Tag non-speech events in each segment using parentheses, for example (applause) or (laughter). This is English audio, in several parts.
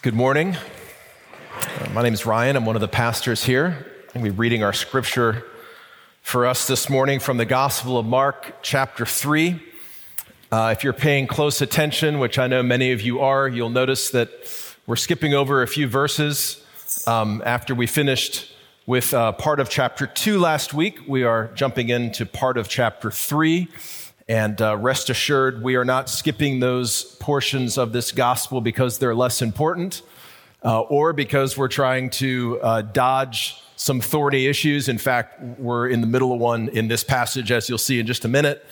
Good morning. Uh, my name is Ryan. I'm one of the pastors here. I'm going to be reading our scripture for us this morning from the Gospel of Mark, chapter 3. Uh, if you're paying close attention, which I know many of you are, you'll notice that we're skipping over a few verses. Um, after we finished with uh, part of chapter 2 last week, we are jumping into part of chapter 3. And uh, rest assured, we are not skipping those portions of this gospel because they're less important uh, or because we're trying to uh, dodge some thorny issues. In fact, we're in the middle of one in this passage, as you'll see in just a minute.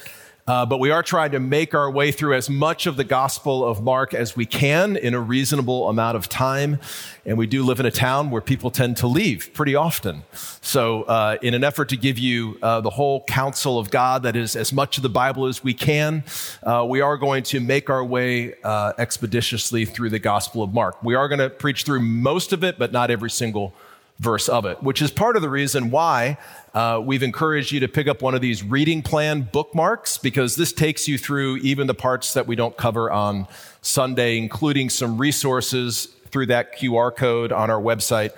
Uh, but we are trying to make our way through as much of the Gospel of Mark as we can in a reasonable amount of time. And we do live in a town where people tend to leave pretty often. So, uh, in an effort to give you uh, the whole counsel of God, that is as much of the Bible as we can, uh, we are going to make our way uh, expeditiously through the Gospel of Mark. We are going to preach through most of it, but not every single verse of it, which is part of the reason why uh, we've encouraged you to pick up one of these reading plan bookmarks because this takes you through even the parts that we don't cover on Sunday, including some resources through that QR code on our website,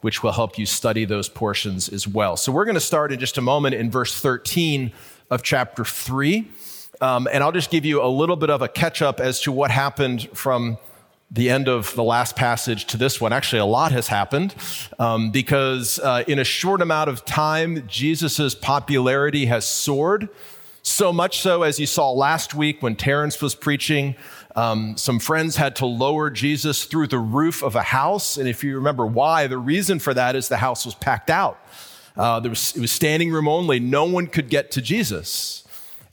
which will help you study those portions as well. So we're going to start in just a moment in verse 13 of chapter 3. Um, and I'll just give you a little bit of a catch up as to what happened from the end of the last passage to this one, actually, a lot has happened um, because uh, in a short amount of time, Jesus' popularity has soared. So much so, as you saw last week when Terrence was preaching, um, some friends had to lower Jesus through the roof of a house. And if you remember why, the reason for that is the house was packed out. Uh, there was, it was standing room only. No one could get to Jesus.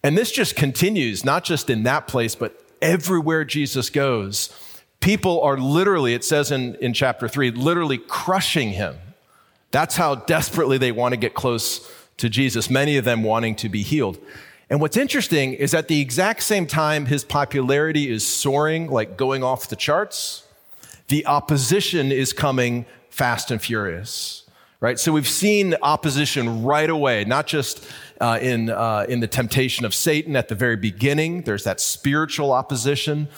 And this just continues, not just in that place, but everywhere Jesus goes People are literally, it says in, in chapter three, literally crushing him. That's how desperately they want to get close to Jesus, many of them wanting to be healed. And what's interesting is at the exact same time his popularity is soaring, like going off the charts, the opposition is coming fast and furious. Right? So we've seen opposition right away, not just uh, in, uh, in the temptation of Satan at the very beginning. There's that spiritual opposition.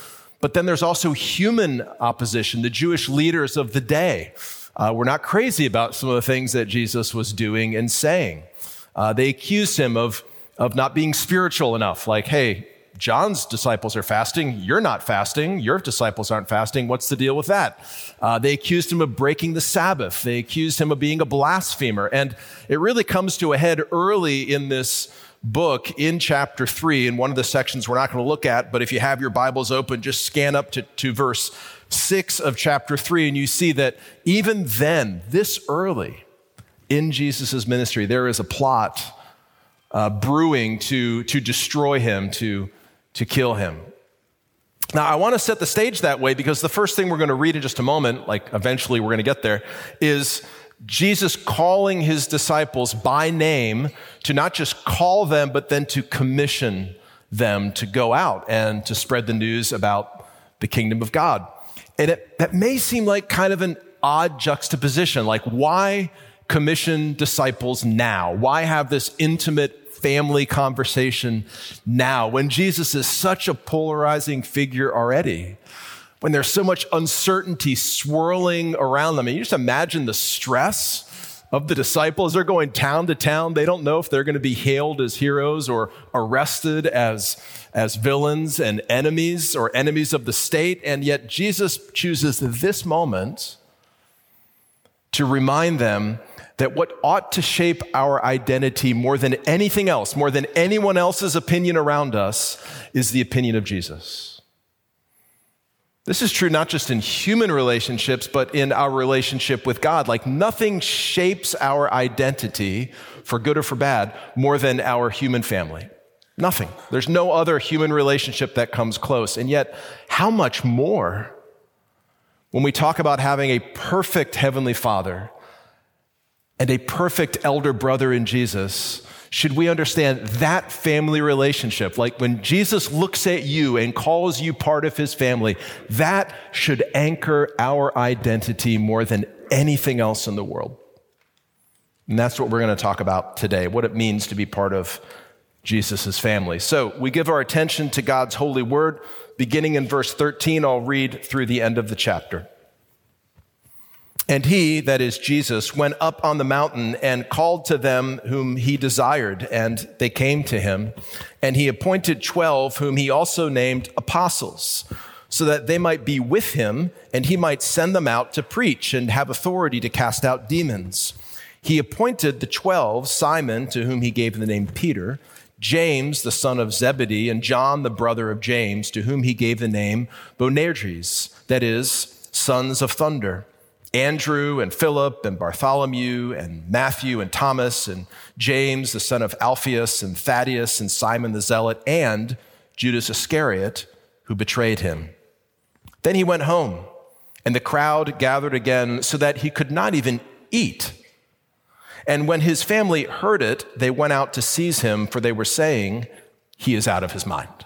But then there's also human opposition. The Jewish leaders of the day uh, were not crazy about some of the things that Jesus was doing and saying. Uh, they accused him of, of not being spiritual enough, like, hey, John's disciples are fasting. You're not fasting. Your disciples aren't fasting. What's the deal with that? Uh, they accused him of breaking the Sabbath. They accused him of being a blasphemer. And it really comes to a head early in this book in chapter 3 in one of the sections we're not going to look at, but if you have your Bibles open, just scan up to, to verse 6 of chapter 3, and you see that even then, this early in Jesus' ministry, there is a plot uh, brewing to, to destroy him, to, to kill him. Now, I want to set the stage that way because the first thing we're going to read in just a moment, like eventually we're going to get there, is Jesus calling his disciples by name to not just call them, but then to commission them to go out and to spread the news about the kingdom of God. And it, that may seem like kind of an odd juxtaposition. Like, why commission disciples now? Why have this intimate family conversation now when Jesus is such a polarizing figure already? When there's so much uncertainty swirling around them. And you just imagine the stress of the disciples. They're going town to town. They don't know if they're going to be hailed as heroes or arrested as, as villains and enemies or enemies of the state. And yet Jesus chooses this moment to remind them that what ought to shape our identity more than anything else, more than anyone else's opinion around us, is the opinion of Jesus. This is true not just in human relationships, but in our relationship with God. Like nothing shapes our identity, for good or for bad, more than our human family. Nothing. There's no other human relationship that comes close. And yet, how much more when we talk about having a perfect Heavenly Father and a perfect elder brother in Jesus should we understand that family relationship. Like when Jesus looks at you and calls you part of his family, that should anchor our identity more than anything else in the world. And that's what we're going to talk about today what it means to be part of Jesus' family. So we give our attention to God's holy word. Beginning in verse 13, I'll read through the end of the chapter. And he, that is Jesus, went up on the mountain and called to them whom he desired, and they came to him. And he appointed twelve, whom he also named apostles, so that they might be with him, and he might send them out to preach and have authority to cast out demons. He appointed the twelve Simon, to whom he gave the name Peter, James, the son of Zebedee, and John, the brother of James, to whom he gave the name Boanerges, that is, sons of thunder. Andrew and Philip and Bartholomew and Matthew and Thomas and James, the son of Alphaeus and Thaddeus and Simon the Zealot and Judas Iscariot, who betrayed him. Then he went home, and the crowd gathered again so that he could not even eat. And when his family heard it, they went out to seize him, for they were saying, He is out of his mind.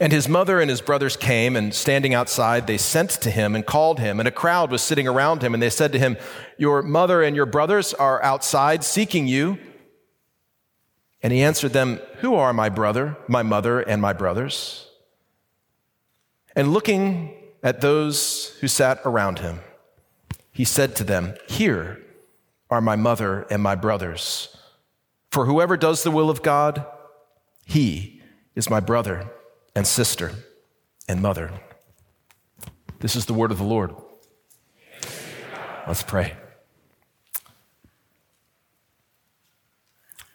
And his mother and his brothers came, and standing outside, they sent to him and called him. And a crowd was sitting around him, and they said to him, Your mother and your brothers are outside seeking you. And he answered them, Who are my brother, my mother, and my brothers? And looking at those who sat around him, he said to them, Here are my mother and my brothers. For whoever does the will of God, he is my brother and sister and mother. This is the word of the Lord. Let's pray.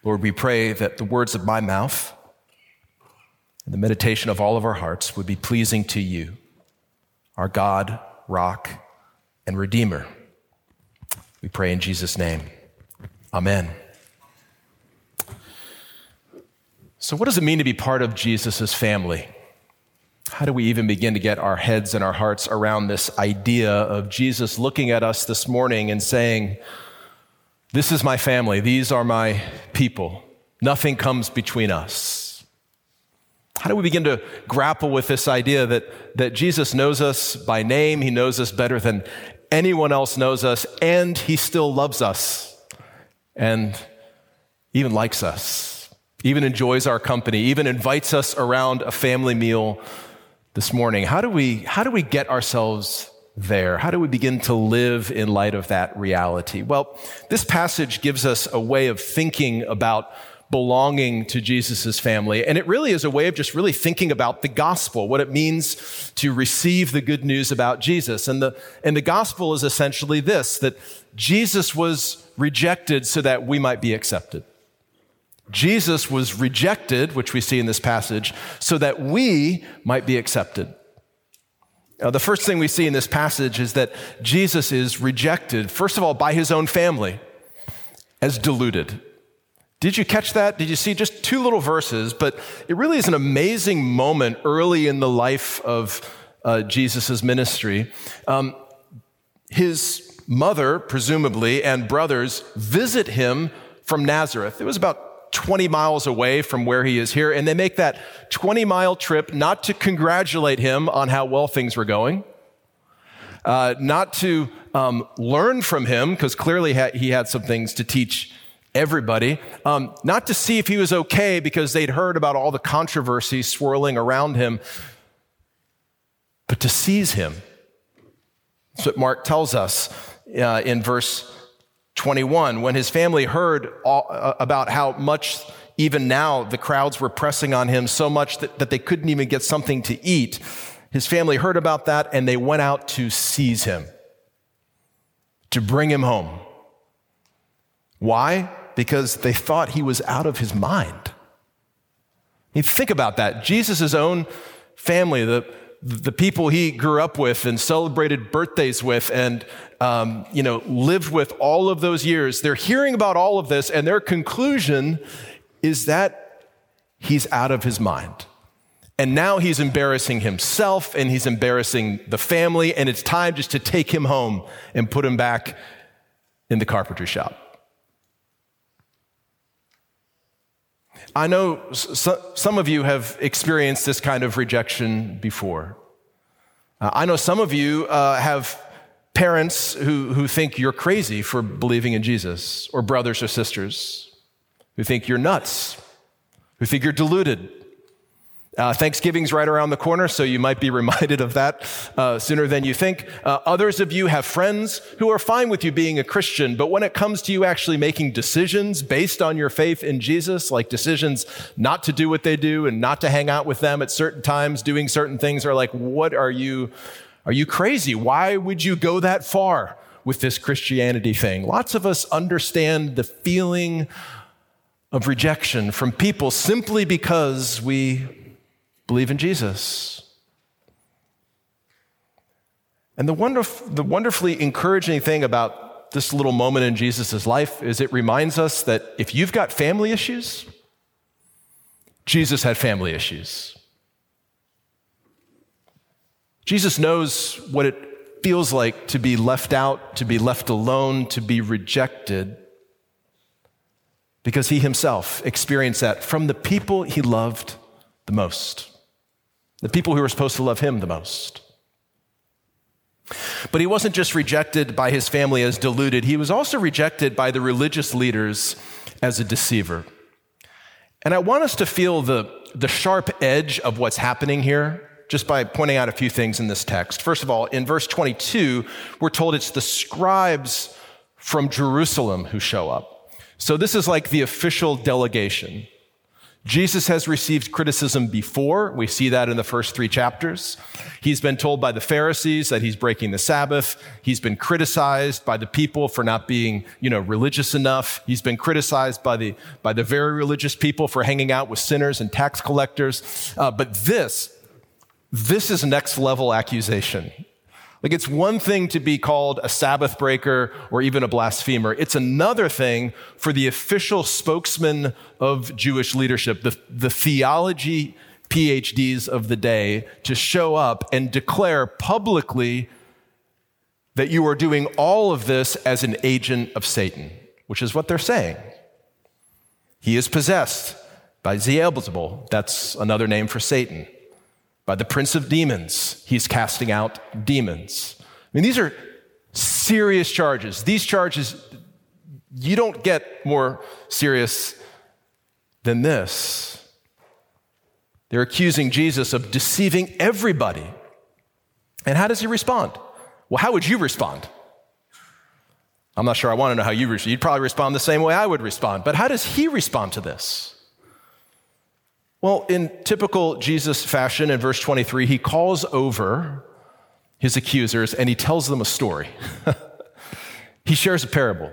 Lord, we pray that the words of my mouth and the meditation of all of our hearts would be pleasing to you, our God, rock, and redeemer. We pray in Jesus' name. Amen. So, what does it mean to be part of Jesus' family? How do we even begin to get our heads and our hearts around this idea of Jesus looking at us this morning and saying, This is my family, these are my people, nothing comes between us? How do we begin to grapple with this idea that, that Jesus knows us by name, He knows us better than anyone else knows us, and He still loves us and even likes us? Even enjoys our company, even invites us around a family meal this morning. How do we, how do we get ourselves there? How do we begin to live in light of that reality? Well, this passage gives us a way of thinking about belonging to Jesus' family. And it really is a way of just really thinking about the gospel, what it means to receive the good news about Jesus. And the, and the gospel is essentially this, that Jesus was rejected so that we might be accepted. Jesus was rejected, which we see in this passage, so that we might be accepted. Now, the first thing we see in this passage is that Jesus is rejected, first of all, by his own family as deluded. Did you catch that? Did you see just two little verses? But it really is an amazing moment early in the life of uh, Jesus' ministry. Um, his mother, presumably, and brothers visit him from Nazareth. It was about 20 miles away from where he is here, and they make that 20 mile trip not to congratulate him on how well things were going, uh, not to um, learn from him, because clearly he had some things to teach everybody, um, not to see if he was okay because they'd heard about all the controversy swirling around him, but to seize him. That's what Mark tells us uh, in verse 21, when his family heard all, uh, about how much even now the crowds were pressing on him so much that, that they couldn't even get something to eat, his family heard about that and they went out to seize him, to bring him home. Why? Because they thought he was out of his mind. You think about that. Jesus' own family, the, the people he grew up with and celebrated birthdays with and um, you know lived with all of those years they're hearing about all of this and their conclusion is that he's out of his mind. And now he's embarrassing himself and he's embarrassing the family and it's time just to take him home and put him back in the carpentry shop I know some of you have experienced this kind of rejection before. Uh, I know some of you uh, have parents who, who think you're crazy for believing in Jesus, or brothers or sisters who think you're nuts, who think you're deluded, uh, Thanksgiving's right around the corner, so you might be (laughs) reminded of that uh, sooner than you think. Uh, others of you have friends who are fine with you being a Christian, but when it comes to you actually making decisions based on your faith in Jesus, like decisions not to do what they do and not to hang out with them at certain times, doing certain things, are like, what are you? Are you crazy? Why would you go that far with this Christianity thing? Lots of us understand the feeling of rejection from people simply because we Believe in Jesus. And the, wonderf- the wonderfully encouraging thing about this little moment in Jesus' life is it reminds us that if you've got family issues, Jesus had family issues. Jesus knows what it feels like to be left out, to be left alone, to be rejected, because he himself experienced that from the people he loved the most the people who were supposed to love him the most. But he wasn't just rejected by his family as deluded, he was also rejected by the religious leaders as a deceiver. And I want us to feel the, the sharp edge of what's happening here just by pointing out a few things in this text. First of all, in verse 22, we're told it's the scribes from Jerusalem who show up. So this is like the official delegation. Jesus has received criticism before. We see that in the first three chapters. He's been told by the Pharisees that he's breaking the Sabbath. He's been criticized by the people for not being, you know, religious enough. He's been criticized by the, by the very religious people for hanging out with sinners and tax collectors. Uh, but this, this is next level accusation. Like it's one thing to be called a Sabbath breaker or even a blasphemer. It's another thing for the official spokesman of Jewish leadership, the, the theology PhDs of the day, to show up and declare publicly that you are doing all of this as an agent of Satan, which is what they're saying. He is possessed by Beelzebul. That's another name for Satan by the prince of demons. He's casting out demons. I mean, these are serious charges. These charges, you don't get more serious than this. They're accusing Jesus of deceiving everybody. And how does he respond? Well, how would you respond? I'm not sure I want to know how you respond. You'd probably respond the same way I would respond. But how does he respond to this? Well, in typical Jesus fashion, in verse 23, he calls over his accusers and he tells them a story. (laughs) he shares a parable.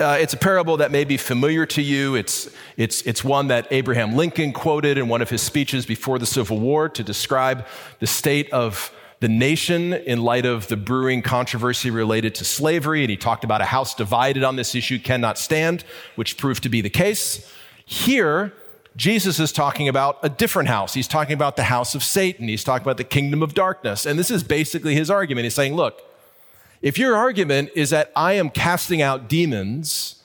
Uh, it's a parable that may be familiar to you. It's, it's, it's one that Abraham Lincoln quoted in one of his speeches before the Civil War to describe the state of the nation in light of the brewing controversy related to slavery. And he talked about a house divided on this issue cannot stand, which proved to be the case. Here, Jesus is talking about a different house. He's talking about the house of Satan. He's talking about the kingdom of darkness. And this is basically his argument. He's saying, look, if your argument is that I am casting out demons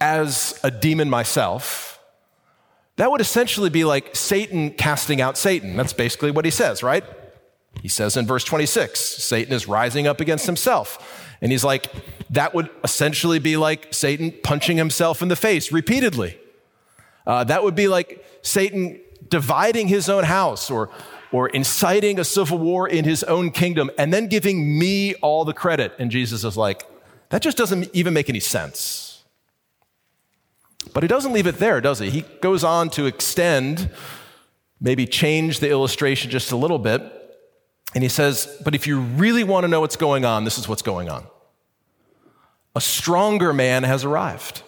as a demon myself, that would essentially be like Satan casting out Satan. That's basically what he says, right? He says in verse 26, Satan is rising up against himself. And he's like, that would essentially be like Satan punching himself in the face repeatedly. Uh, that would be like Satan dividing his own house or, or inciting a civil war in his own kingdom and then giving me all the credit. And Jesus is like, that just doesn't even make any sense. But he doesn't leave it there, does he? He goes on to extend, maybe change the illustration just a little bit. And he says, But if you really want to know what's going on, this is what's going on. a stronger man has arrived.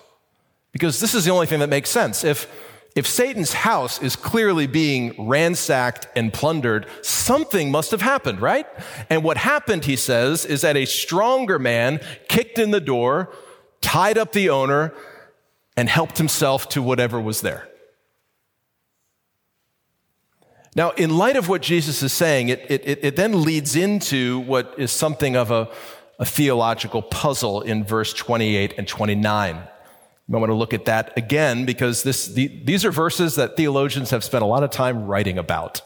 Because this is the only thing that makes sense. If, if Satan's house is clearly being ransacked and plundered, something must have happened, right? And what happened, he says, is that a stronger man kicked in the door, tied up the owner, and helped himself to whatever was there. Now, in light of what Jesus is saying, it, it, it then leads into what is something of a, a theological puzzle in verse 28 and 29. I want to look at that again because this, the, these are verses that theologians have spent a lot of time writing about,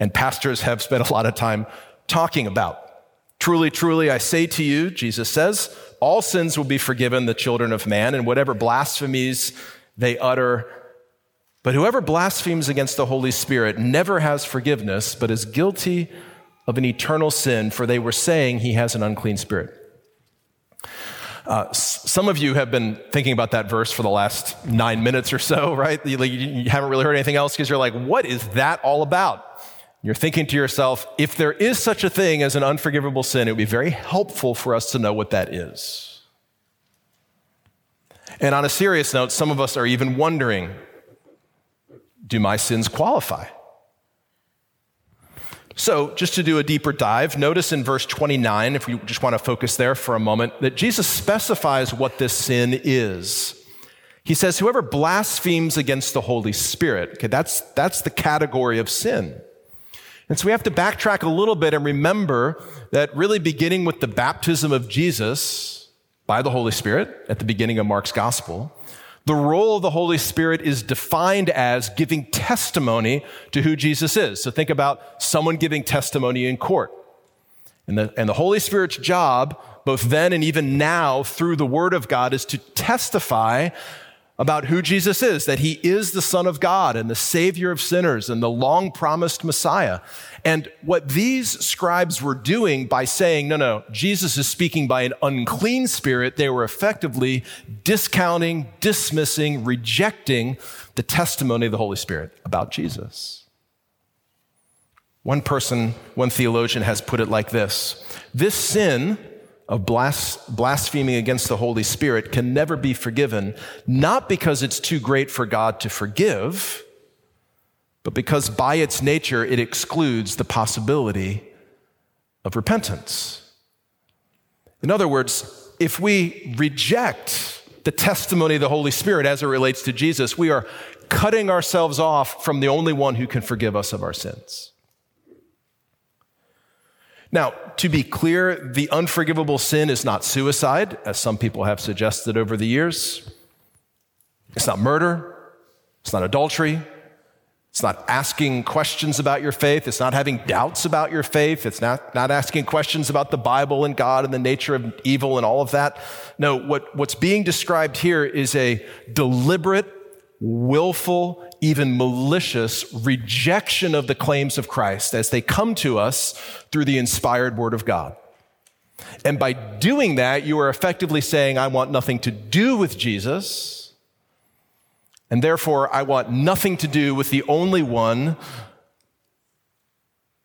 and pastors have spent a lot of time talking about. Truly, truly, I say to you, Jesus says, all sins will be forgiven the children of man, and whatever blasphemies they utter but whoever blasphemes against the Holy Spirit never has forgiveness, but is guilty of an eternal sin, for they were saying he has an unclean spirit. Uh, some of you have been thinking about that verse for the last nine minutes or so, (laughs) right? You, you haven't really heard anything else because you're like, what is that all about? You're thinking to yourself, if there is such a thing as an unforgivable sin, it would be very helpful for us to know what that is. And on a serious note, some of us are even wondering do my sins qualify? So, just to do a deeper dive, notice in verse 29, if we just want to focus there for a moment, that Jesus specifies what this sin is. He says, Whoever blasphemes against the Holy Spirit, okay, that's, that's the category of sin. And so we have to backtrack a little bit and remember that really beginning with the baptism of Jesus by the Holy Spirit at the beginning of Mark's gospel, the role of the Holy Spirit is defined as giving testimony to who Jesus is. So think about someone giving testimony in court. And the, and the Holy Spirit's job, both then and even now through the Word of God, is to testify about who Jesus is, that he is the Son of God and the Savior of sinners and the long promised Messiah. And what these scribes were doing by saying, no, no, Jesus is speaking by an unclean spirit, they were effectively discounting, dismissing, rejecting the testimony of the Holy Spirit about Jesus. One person, one theologian has put it like this This sin, of blas- blaspheming against the Holy Spirit can never be forgiven, not because it's too great for God to forgive, but because by its nature it excludes the possibility of repentance. In other words, if we reject the testimony of the Holy Spirit as it relates to Jesus, we are cutting ourselves off from the only one who can forgive us of our sins. Now, to be clear, the unforgivable sin is not suicide, as some people have suggested over the years. It's not murder. It's not adultery. It's not asking questions about your faith. It's not having doubts about your faith. It's not, not asking questions about the Bible and God and the nature of evil and all of that. No, what, what's being described here is a deliberate, willful, even malicious rejection of the claims of Christ as they come to us through the inspired Word of God. And by doing that, you are effectively saying, I want nothing to do with Jesus, and therefore I want nothing to do with the only one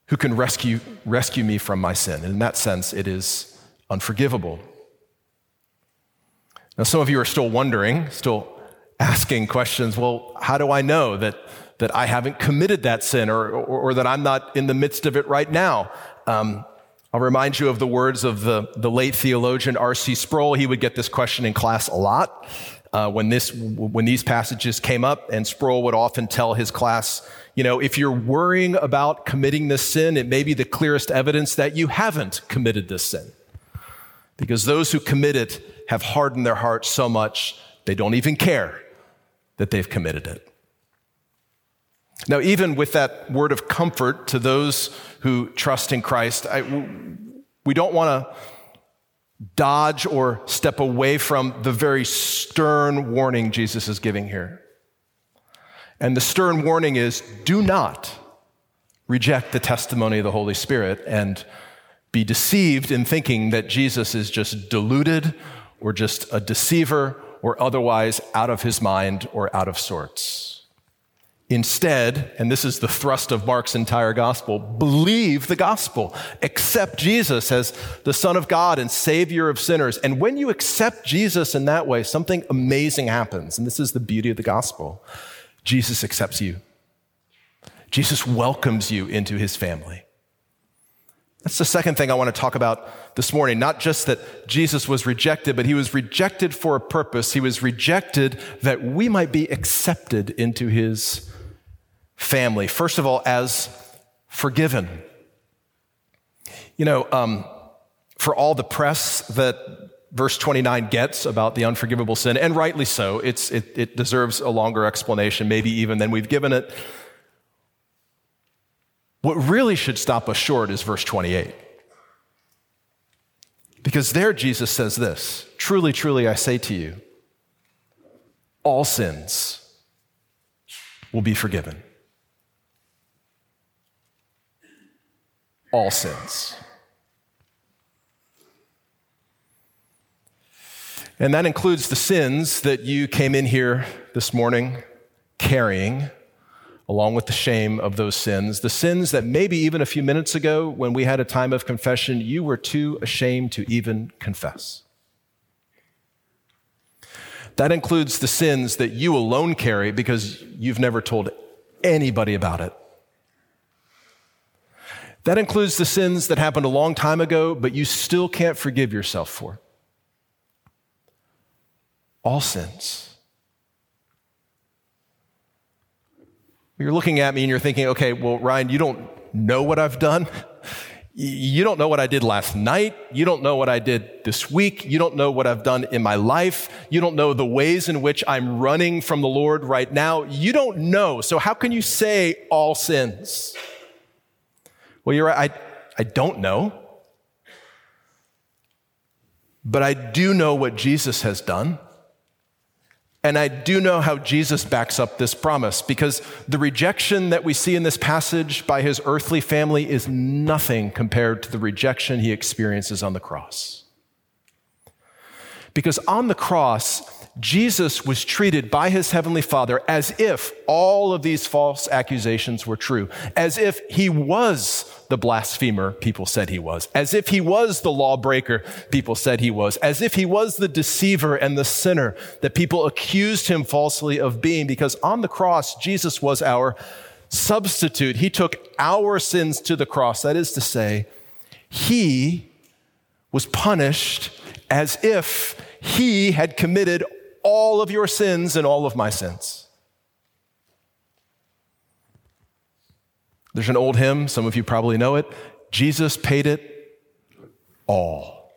who can rescue, rescue me from my sin. And in that sense, it is unforgivable. Now, some of you are still wondering, still asking questions well, how do I know that, that I haven't committed that sin or, or, or that I'm not in the midst of it right now? Um, I'll remind you of the words of the, the late theologian R.C. Sproul. He would get this question in class a lot. Uh, when, this, when these passages came up, and Sproul would often tell his class, you know, if you're worrying about committing this sin, it may be the clearest evidence that you haven't committed this sin. Because those who commit it have hardened their hearts so much, they don't even care that they've committed it. Now, even with that word of comfort to those who trust in Christ, I, we don't want to dodge or step away from the very stern warning Jesus is giving here. And the stern warning is do not reject the testimony of the Holy Spirit and be deceived in thinking that Jesus is just deluded or just a deceiver or otherwise out of his mind or out of sorts. Instead, and this is the thrust of Mark's entire gospel, believe the gospel. Accept Jesus as the Son of God and Savior of sinners. And when you accept Jesus in that way, something amazing happens. And this is the beauty of the gospel Jesus accepts you, Jesus welcomes you into his family. That's the second thing I want to talk about this morning. Not just that Jesus was rejected, but he was rejected for a purpose. He was rejected that we might be accepted into his family. First of all, as forgiven. You know, um, for all the press that verse 29 gets about the unforgivable sin, and rightly so, it, it deserves a longer explanation, maybe even than we've given it. What really should stop us short is verse 28. Because there Jesus says this Truly, truly, I say to you, all sins will be forgiven. All sins. And that includes the sins that you came in here this morning carrying along with the shame of those sins, the sins that maybe even a few minutes ago when we had a time of confession, you were too ashamed to even confess. That includes the sins that you alone carry because you've never told anybody about it. That includes the sins that happened a long time ago, but you still can't forgive yourself for. All sins. You're looking at me and you're thinking, okay, well, Ryan, you don't know what I've done. You don't know what I did last night. You don't know what I did this week. You don't know what I've done in my life. You don't know the ways in which I'm running from the Lord right now. You don't know. So how can you say all sins? Well, you're right. I, I don't know. But I do know what Jesus has done. And I do know how Jesus backs up this promise because the rejection that we see in this passage by his earthly family is nothing compared to the rejection he experiences on the cross. Because on the cross, Jesus was treated by his heavenly father as if all of these false accusations were true, as if he was the blasphemer people said he was, as if he was the lawbreaker people said he was, as if he was the deceiver and the sinner that people accused him falsely of being, because on the cross, Jesus was our substitute. He took our sins to the cross. That is to say, he was punished as if he had committed all of your sins and all of my sins. There's an old hymn, some of you probably know it. Jesus paid it all.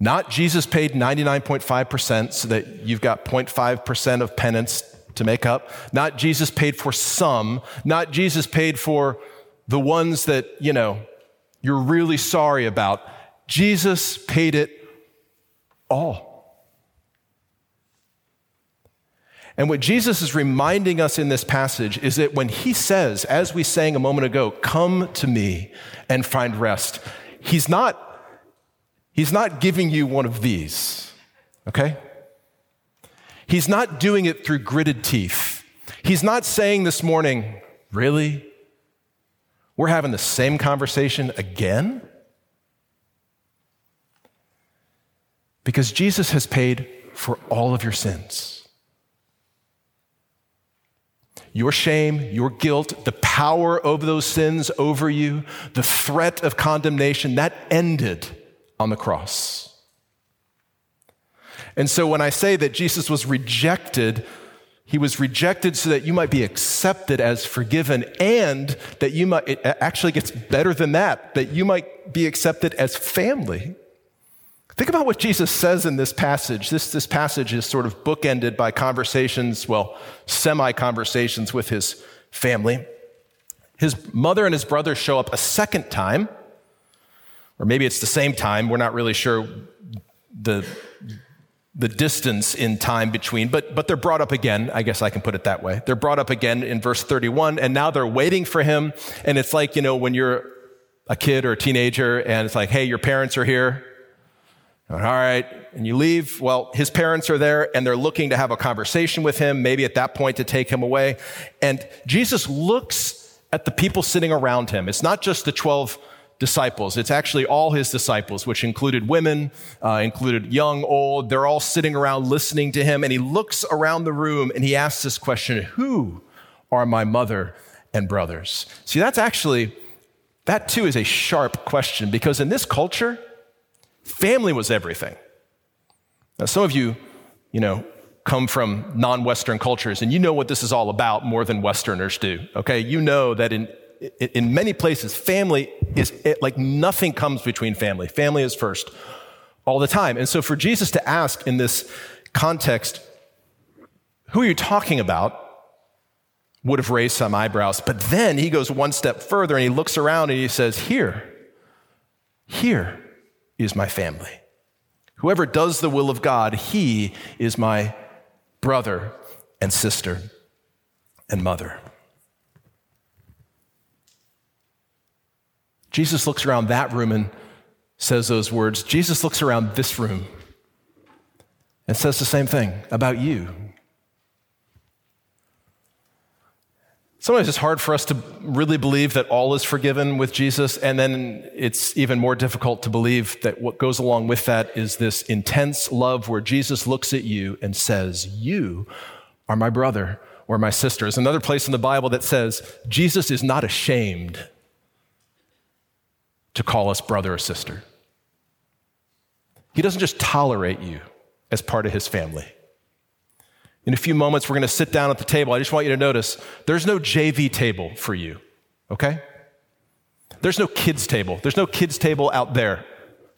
Not Jesus paid 99.5% so that you've got 0.5% of penance to make up. Not Jesus paid for some. Not Jesus paid for the ones that, you know, you're really sorry about. Jesus paid it all. And what Jesus is reminding us in this passage is that when he says, as we sang a moment ago, come to me and find rest, he's not, he's not giving you one of these, okay? He's not doing it through gritted teeth. He's not saying this morning, really? We're having the same conversation again? Because Jesus has paid for all of your sins your shame, your guilt, the power over those sins over you, the threat of condemnation, that ended on the cross. And so when I say that Jesus was rejected, he was rejected so that you might be accepted as forgiven and that you might, it actually gets better than that, that you might be accepted as family. Think about what Jesus says in this passage. This, this passage is sort of bookended by conversations, well, semi conversations with his family. His mother and his brother show up a second time, or maybe it's the same time. We're not really sure the, the distance in time between, but, but they're brought up again. I guess I can put it that way. They're brought up again in verse 31, and now they're waiting for him. And it's like, you know, when you're a kid or a teenager and it's like, hey, your parents are here All right, and you leave. Well, his parents are there and they're looking to have a conversation with him, maybe at that point to take him away. And Jesus looks at the people sitting around him. It's not just the 12 disciples. It's actually all his disciples, which included women, uh, included young, old. They're all sitting around listening to him. And he looks around the room and he asks this question Who are my mother and brothers? See, that's actually, that too is a sharp question because in this culture, family was everything. Now, some of you, you know, come from non Western cultures and you know what this is all about more than Westerners do, okay? You know that in in many places, family is it, like nothing comes between family. Family is first all the time. And so for Jesus to ask in this context, who are you talking about? would have raised some eyebrows. But then he goes one step further and he looks around and he says, Here, here is my family. Whoever does the will of God, he is my brother and sister and mother. Jesus looks around that room and says those words. Jesus looks around this room and says the same thing about you. Sometimes it's hard for us to really believe that all is forgiven with Jesus, and then it's even more difficult to believe that what goes along with that is this intense love where Jesus looks at you and says, You are my brother or my sister. There's another place in the Bible that says, Jesus is not ashamed to call us brother or sister. He doesn't just tolerate you as part of his family. In a few moments, we're going to sit down at the table. I just want you to notice there's no JV table for you, okay? There's no kids table. There's no kids table out there.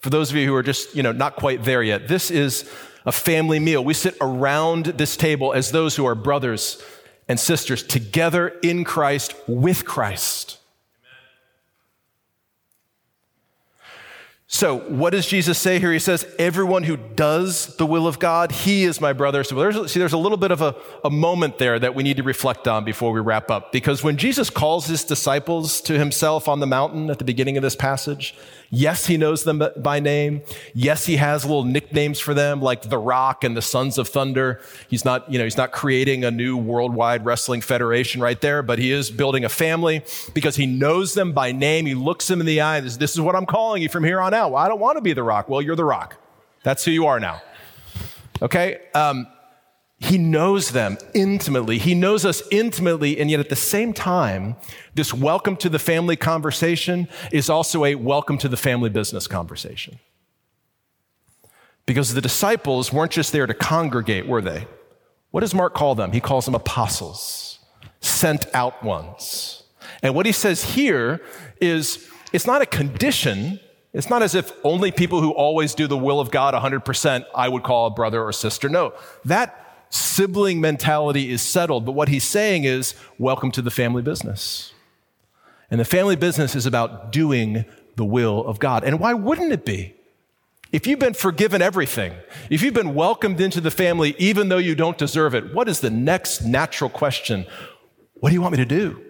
For those of you who are just, you know, not quite there yet, this is a family meal. We sit around this table as those who are brothers and sisters together in Christ with Christ. So, what does Jesus say here? He says, Everyone who does the will of God, he is my brother. So, there's, see, there's a little bit of a, a moment there that we need to reflect on before we wrap up. Because when Jesus calls his disciples to himself on the mountain at the beginning of this passage, Yes, he knows them by name. Yes, he has little nicknames for them like the Rock and the Sons of Thunder. He's not, you know, he's not creating a new worldwide wrestling federation right there, but he is building a family because he knows them by name. He looks them in the eye. This, this is what I'm calling you from here on out. Well, I don't want to be the Rock. Well, you're the Rock. That's who you are now. Okay. Um, he knows them intimately. He knows us intimately, and yet at the same time, this welcome to the family conversation is also a welcome to the family business conversation. Because the disciples weren't just there to congregate, were they? What does Mark call them? He calls them apostles, sent out ones. And what he says here is it's not a condition. It's not as if only people who always do the will of God 100% I would call a brother or sister. No, that sibling mentality is settled. But what he's saying is, welcome to the family business. And the family business is about doing the will of God. And why wouldn't it be? If you've been forgiven everything, if you've been welcomed into the family even though you don't deserve it, what is the next natural question? What do you want me to do?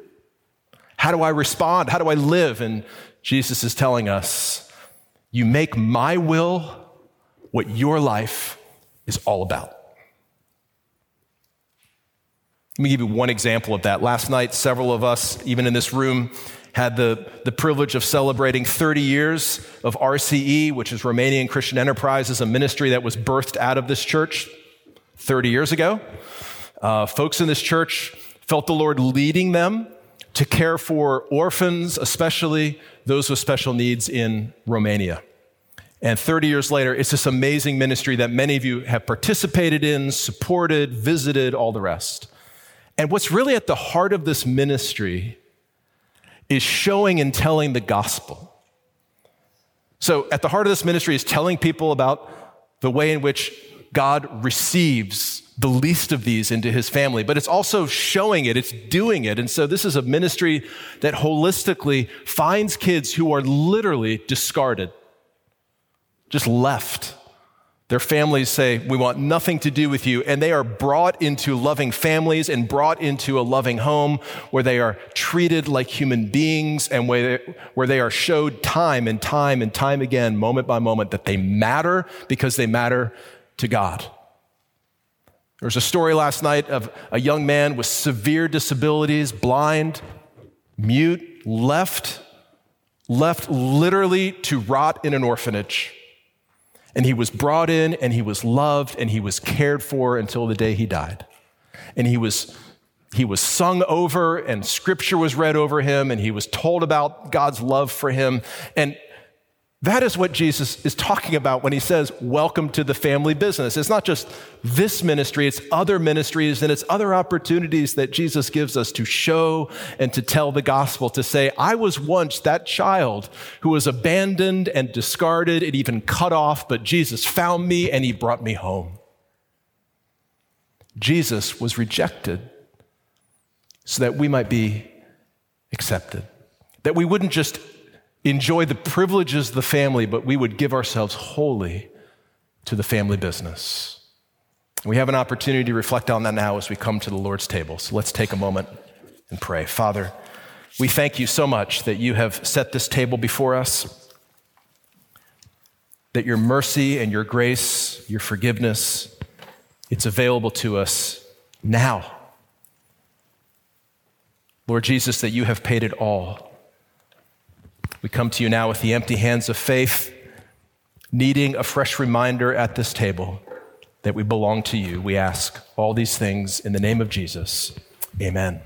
How do I respond? How do I live? And Jesus is telling us, you make my will what your life is all about. Let me give you one example of that. Last night, several of us, even in this room, had the, the privilege of celebrating 30 years of RCE, which is Romanian Christian Enterprises, a ministry that was birthed out of this church 30 years ago. Uh, folks in this church felt the Lord leading them to care for orphans, especially those with special needs in Romania. And 30 years later, it's this amazing ministry that many of you have participated in, supported, visited, all the rest. And what's really at the heart of this ministry is showing and telling the gospel. So, at the heart of this ministry is telling people about the way in which God receives the least of these into his family, but it's also showing it, it's doing it. And so, this is a ministry that holistically finds kids who are literally discarded, just left Their families say, We want nothing to do with you. And they are brought into loving families and brought into a loving home where they are treated like human beings and where they, where they are showed time and time and time again, moment by moment, that they matter because they matter to God. There was a story last night of a young man with severe disabilities, blind, mute, left, left literally to rot in an orphanage. And he was brought in and he was loved and he was cared for until the day he died. And he was, he was sung over and scripture was read over him and he was told about God's love for him. And that is what Jesus is talking about when he says, Welcome to the family business. It's not just this ministry, it's other ministries and it's other opportunities that Jesus gives us to show and to tell the gospel, to say, I was once that child who was abandoned and discarded and even cut off, but Jesus found me and he brought me home. Jesus was rejected so that we might be accepted, that we wouldn't just enjoy the privileges of the family, but we would give ourselves wholly to the family business. We have an opportunity to reflect on that now as we come to the Lord's table. So let's take a moment and pray. Father, we thank you so much that you have set this table before us, that your mercy and your grace, your forgiveness, it's available to us now. Lord Jesus, that you have paid it all we come to you now with the empty hands of faith, needing a fresh reminder at this table that we belong to you. We ask all these things in the name of Jesus. Amen.